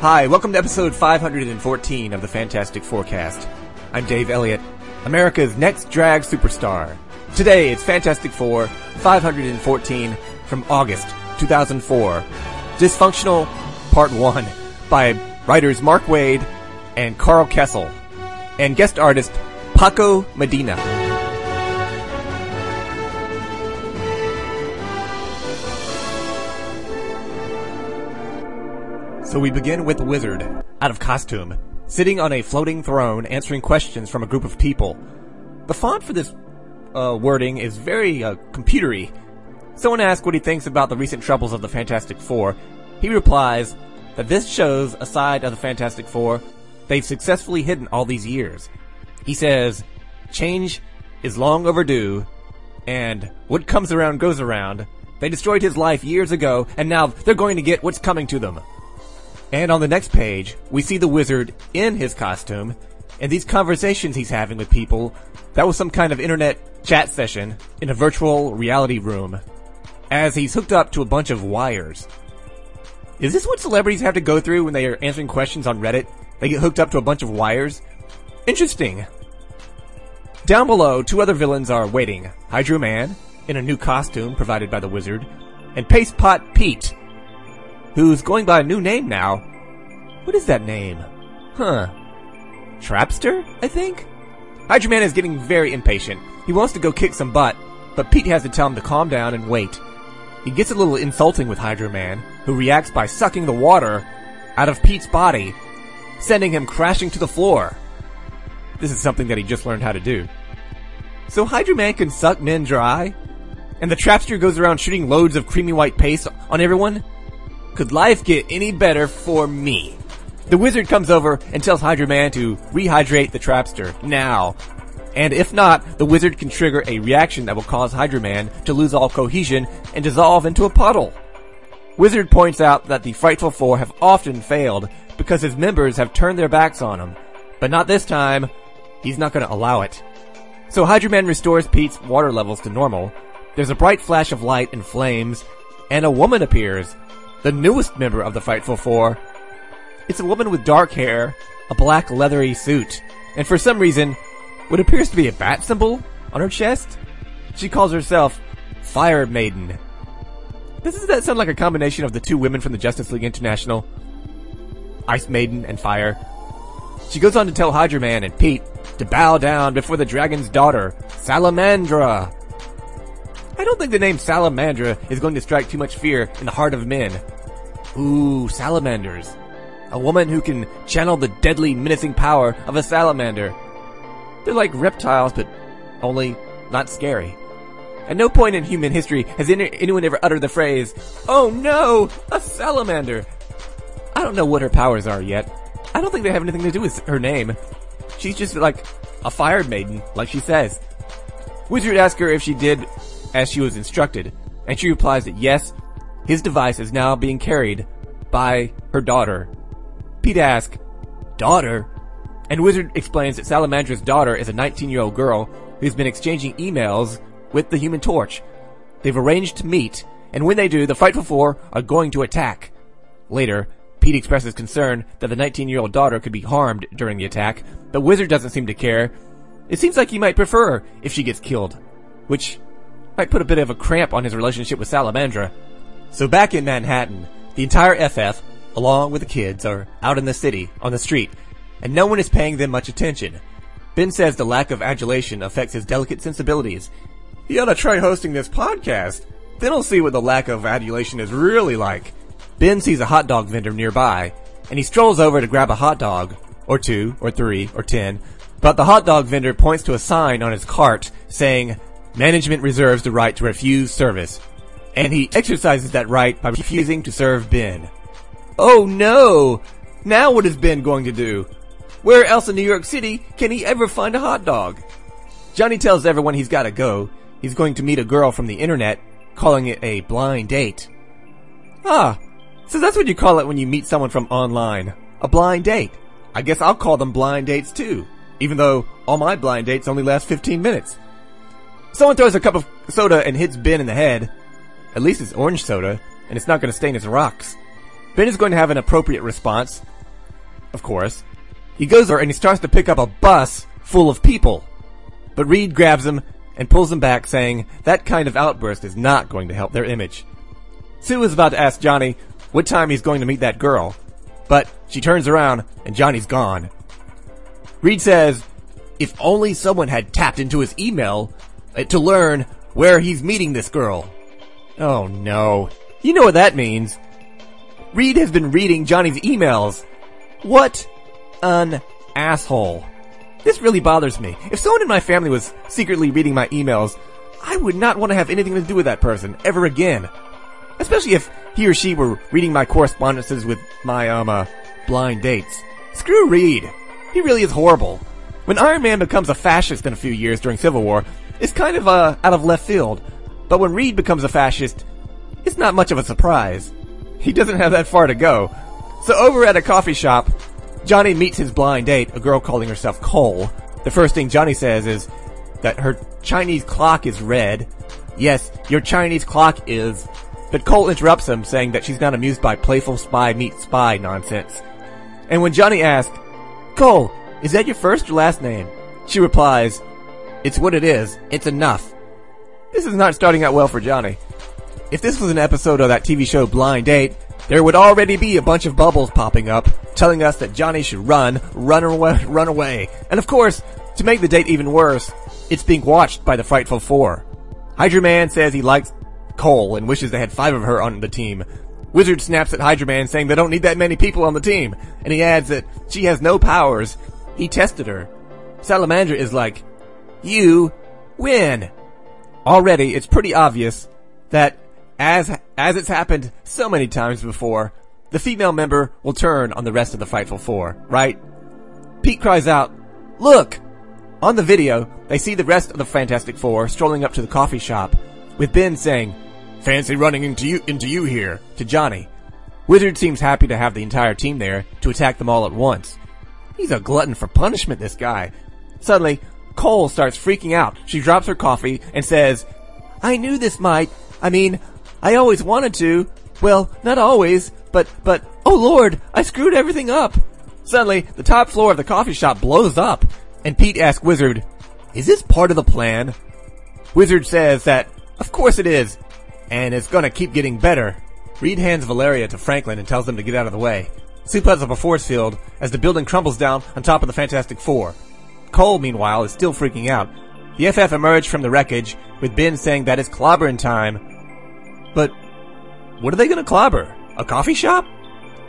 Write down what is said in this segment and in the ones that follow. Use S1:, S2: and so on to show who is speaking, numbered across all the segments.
S1: Hi, welcome to episode 514 of the Fantastic Forecast. I'm Dave Elliott, America's next drag superstar. Today it's Fantastic Four 514 from August 2004. Dysfunctional Part 1 by writers Mark Waid and Karl Kesel. And guest artist Paco Medina. So we begin with the wizard, out of costume, sitting on a floating throne answering questions from a group of people. The font for this uh, wording is very uh, computery. Someone asks what he thinks about the recent troubles of the Fantastic Four. He replies that this shows a side of the Fantastic Four they've successfully hidden all these years. He says, change is long overdue, and what comes around goes around. They destroyed his life years ago, and now they're going to get what's coming to them. And on the next page, we see the wizard in his costume, and these conversations he's having with people. That was some kind of internet chat session in a virtual reality room, as he's hooked up to a bunch of wires. Is this what celebrities have to go through when they are answering questions on Reddit? They get hooked up to a bunch of wires? Interesting. Down below, two other villains are waiting. Hydro Man, in a new costume provided by the wizard, and Paste Pot Pete, who's going by a new name now. What is that name? Huh. Trapster, I think? Hydro Man is getting very impatient. He wants to go kick some butt, but Pete has to tell him to calm down and wait. He gets a little insulting with Hydro Man, who reacts by sucking the water out of Pete's body, sending him crashing to the floor. This is something that he just learned how to do. So Hydro Man can suck men dry? And the Trapster goes around shooting loads of creamy white paste on everyone? Could life get any better for me? The wizard comes over and tells Hydro Man to rehydrate the Trapster now. And if not, the wizard can trigger a reaction that will cause Hydro Man to lose all cohesion and dissolve into a puddle. Wizard points out that the Frightful Four have often failed because his members have turned their backs on him. But not this time. He's not gonna allow it. So Hydro Man restores Pete's water levels to normal. There's a bright flash of light and flames, and a woman appears. The newest member of the Frightful Four. It's a woman with dark hair, a black leathery suit, and for some reason, what appears to be a bat symbol on her chest. She calls herself Fire Maiden. Doesn't that sound like a combination of the two women from the Justice League International? Ice Maiden and Fire. She goes on to tell Hydro Man and Pete to bow down before the dragon's daughter, Salamandra. I don't think the name Salamandra is going to strike too much fear in the heart of men. Ooh, salamanders. A woman who can channel the deadly, menacing power of a salamander. They're like reptiles, but only not scary. At no point in human history has any, anyone ever uttered the phrase, Oh no, a salamander. I don't know what her powers are yet. I don't think they have anything to do with her name. She's just like a fire maiden, like she says. Wizard asks her if she did as she was instructed, and she replies that yes, his device is now being carried by her daughter. Pete asks, daughter? And Wizard explains that Salamandra's daughter is a 19 year old girl who's been exchanging emails with the Human Torch. They've arranged to meet, and when they do, the Frightful Four are going to attack. Later, Pete expresses concern that the 19 year old daughter could be harmed during the attack, but Wizard doesn't seem to care. It seems like he might prefer if she gets killed, which might put a bit of a cramp on his relationship with Salamandra. So back in Manhattan, the entire FF, along with the kids, are out in the city, on the street, and no one is paying them much attention. Ben says the lack of adulation affects his delicate sensibilities. He ought to try hosting this podcast. Then he'll see what the lack of adulation is really like. Ben sees a hot dog vendor nearby, and he strolls over to grab a hot dog, or two, or three, or ten, but the hot dog vendor points to a sign on his cart saying, Management reserves the right to refuse service. And he exercises that right by refusing to serve Ben. Oh no! Now what is Ben going to do? Where else in New York City can he ever find a hot dog? Johnny tells everyone he's gotta go. He's going to meet a girl from the internet, calling it a blind date. Ah, so that's what you call it when you meet someone from online. A blind date. I guess I'll call them blind dates too. Even though all my blind dates only last 15 minutes. Someone throws a cup of soda and hits Ben in the head. At least it's orange soda, and it's not gonna stain his rocks. Ben is going to have an appropriate response. Of course. He goes there and he starts to pick up a bus full of people. But Reed grabs him and pulls him back saying that kind of outburst is not going to help their image. Sue is about to ask Johnny what time he's going to meet that girl, but she turns around and Johnny's gone. Reed says, if only someone had tapped into his email uh, to learn where he's meeting this girl. Oh no. You know what that means. Reed has been reading Johnny's emails. What an asshole. This really bothers me. If someone in my family was secretly reading my emails, I would not want to have anything to do with that person ever again. Especially if he or she were reading my correspondences with my, um, uh, blind dates. Screw Reed. He really is horrible. When Iron Man becomes a fascist in a few years during Civil War, it's kind of, uh, out of left field. But when Reed becomes a fascist, it's not much of a surprise. He doesn't have that far to go. So over at a coffee shop, Johnny meets his blind date, a girl calling herself Cole. The first thing Johnny says is that her Chinese clock is red. Yes, your Chinese clock is. But Cole interrupts him, saying that she's not amused by playful spy meets spy nonsense. And when Johnny asks, Cole, is that your first or last name? She replies, It's what it is. It's enough. This is not starting out well for Johnny. If this was an episode of that TV show Blind Date, there would already be a bunch of bubbles popping up, telling us that Johnny should run, run away, run away. And of course, to make the date even worse, it's being watched by the Frightful Four. Hydro Man says he likes Cole and wishes they had five of her on the team. Wizard snaps at Hydro Man saying they don't need that many people on the team, and he adds that she has no powers. He tested her. Salamandra is like, you win. Already, it's pretty obvious that as, as it's happened so many times before, the female member will turn on the rest of the Frightful Four, right? Pete cries out, look! On the video, they see the rest of the Fantastic Four strolling up to the coffee shop, with Ben saying, Fancy running into you, into you here, to Johnny. Wizard seems happy to have the entire team there to attack them all at once. He's a glutton for punishment, this guy. Suddenly, Cole starts freaking out. She drops her coffee and says, I knew this might, I mean, I always wanted to. Well, not always, but, but, oh lord, I screwed everything up. Suddenly, the top floor of the coffee shop blows up, and Pete asks Wizard, is this part of the plan? Wizard says that, of course it is, and it's gonna keep getting better. Reed hands Valeria to Franklin and tells them to get out of the way. Sue puts up a force field as the building crumbles down on top of the Fantastic Four. Cole, meanwhile, is still freaking out. The FF emerge from the wreckage, with Ben saying that it's clobbering time. But, what are they gonna clobber? A coffee shop?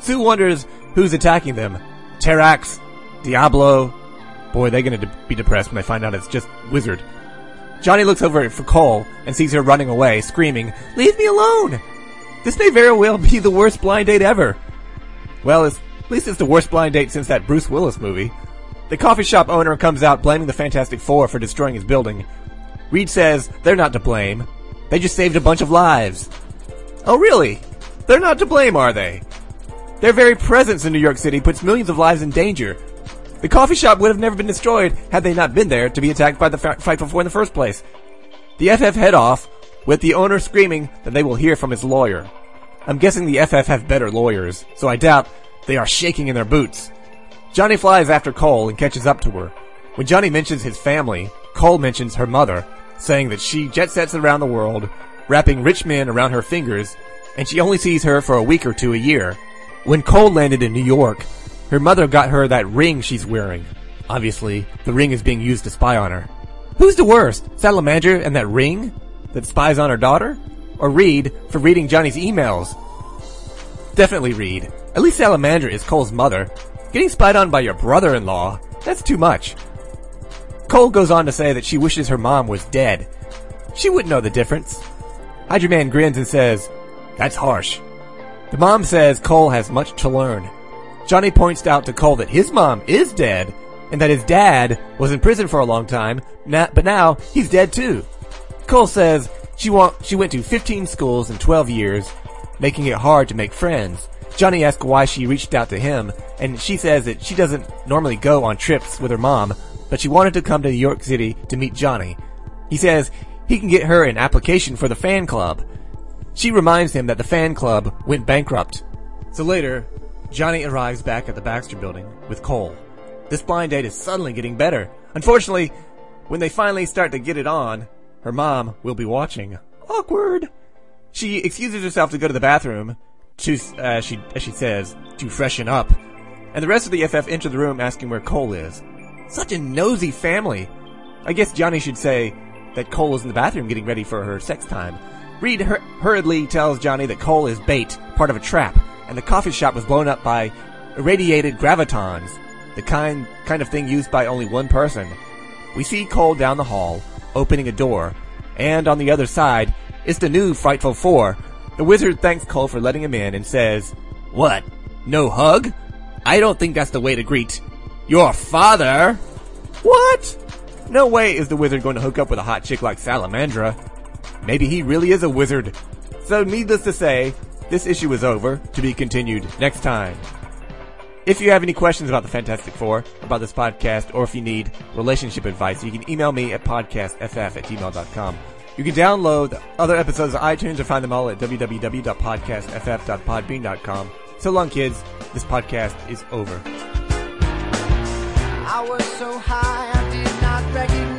S1: Sue wonders who's attacking them. Terrax? Diablo? Boy, they're gonna de- be depressed when they find out it's just Wizard. Johnny looks over for Cole and sees her running away, screaming, Leave me alone! This may very well be the worst blind date ever. Well, at least it's the worst blind date since that Bruce Willis movie. The coffee shop owner comes out blaming the Fantastic Four for destroying his building. Reed says they're not to blame. They just saved a bunch of lives. Oh really? They're not to blame, are they? Their very presence in New York City puts millions of lives in danger. The coffee shop would have never been destroyed had they not been there to be attacked by the Frightful Four in the first place. The FF head off, with the owner screaming that they will hear from his lawyer. I'm guessing the FF have better lawyers, so I doubt they are shaking in their boots. Johnny flies after Cole and catches up to her. When Johnny mentions his family, Cole mentions her mother, saying that she jet sets around the world, wrapping rich men around her fingers, and she only sees her for a week or two a year. When Cole landed in New York, her mother got her that ring she's wearing. Obviously, the ring is being used to spy on her. Who's the worst? Salamander and that ring that spies on her daughter? Or Reed for reading Johnny's emails? Definitely Reed. At least Salamander is Cole's mother. Getting spied on by your brother-in-law, that's too much. Cole goes on to say that she wishes her mom was dead. She wouldn't know the difference. Hydro Man grins and says, that's harsh. The mom says Cole has much to learn. Johnny points out to Cole that his mom is dead, and that his dad was in prison for a long time, but now he's dead too. Cole says she, she went to 15 schools in 12 years, making it hard to make friends. Johnny asks why she reached out to him, and she says that she doesn't normally go on trips with her mom, but she wanted to come to New York City to meet Johnny. He says he can get her an application for the fan club. She reminds him that the fan club went bankrupt. So later, Johnny arrives back at the Baxter building with Cole. This blind date is suddenly getting better. Unfortunately, when they finally start to get it on, her mom will be watching. Awkward. She excuses herself to go to the bathroom to, uh, she, as she says, to freshen up. And the rest of the FF enter the room asking where Cole is. Such a nosy family. I guess Johnny should say that Cole is in the bathroom getting ready for her sex time. Reed hur- hurriedly tells Johnny that Cole is bait, part of a trap, and the coffee shop was blown up by irradiated gravitons, the kind kind of thing used by only one person. We see Cole down the hall, opening a door, and on the other side is the new Frightful Four. The wizard thanks Cole for letting him in and says, What? No hug? I don't think that's the way to greet your father. What? No way is the wizard going to hook up with a hot chick like Salamandra. Maybe he really is a wizard. So needless to say, this issue is over, to be continued next time. If you have any questions about the Fantastic Four, about this podcast, or if you need relationship advice, you can email me at podcastff at gmail.com. You can download other episodes of iTunes or find them all at www.podcastff.podbean.com. So long, kids. This podcast is over.
S2: I was so high I did not recognize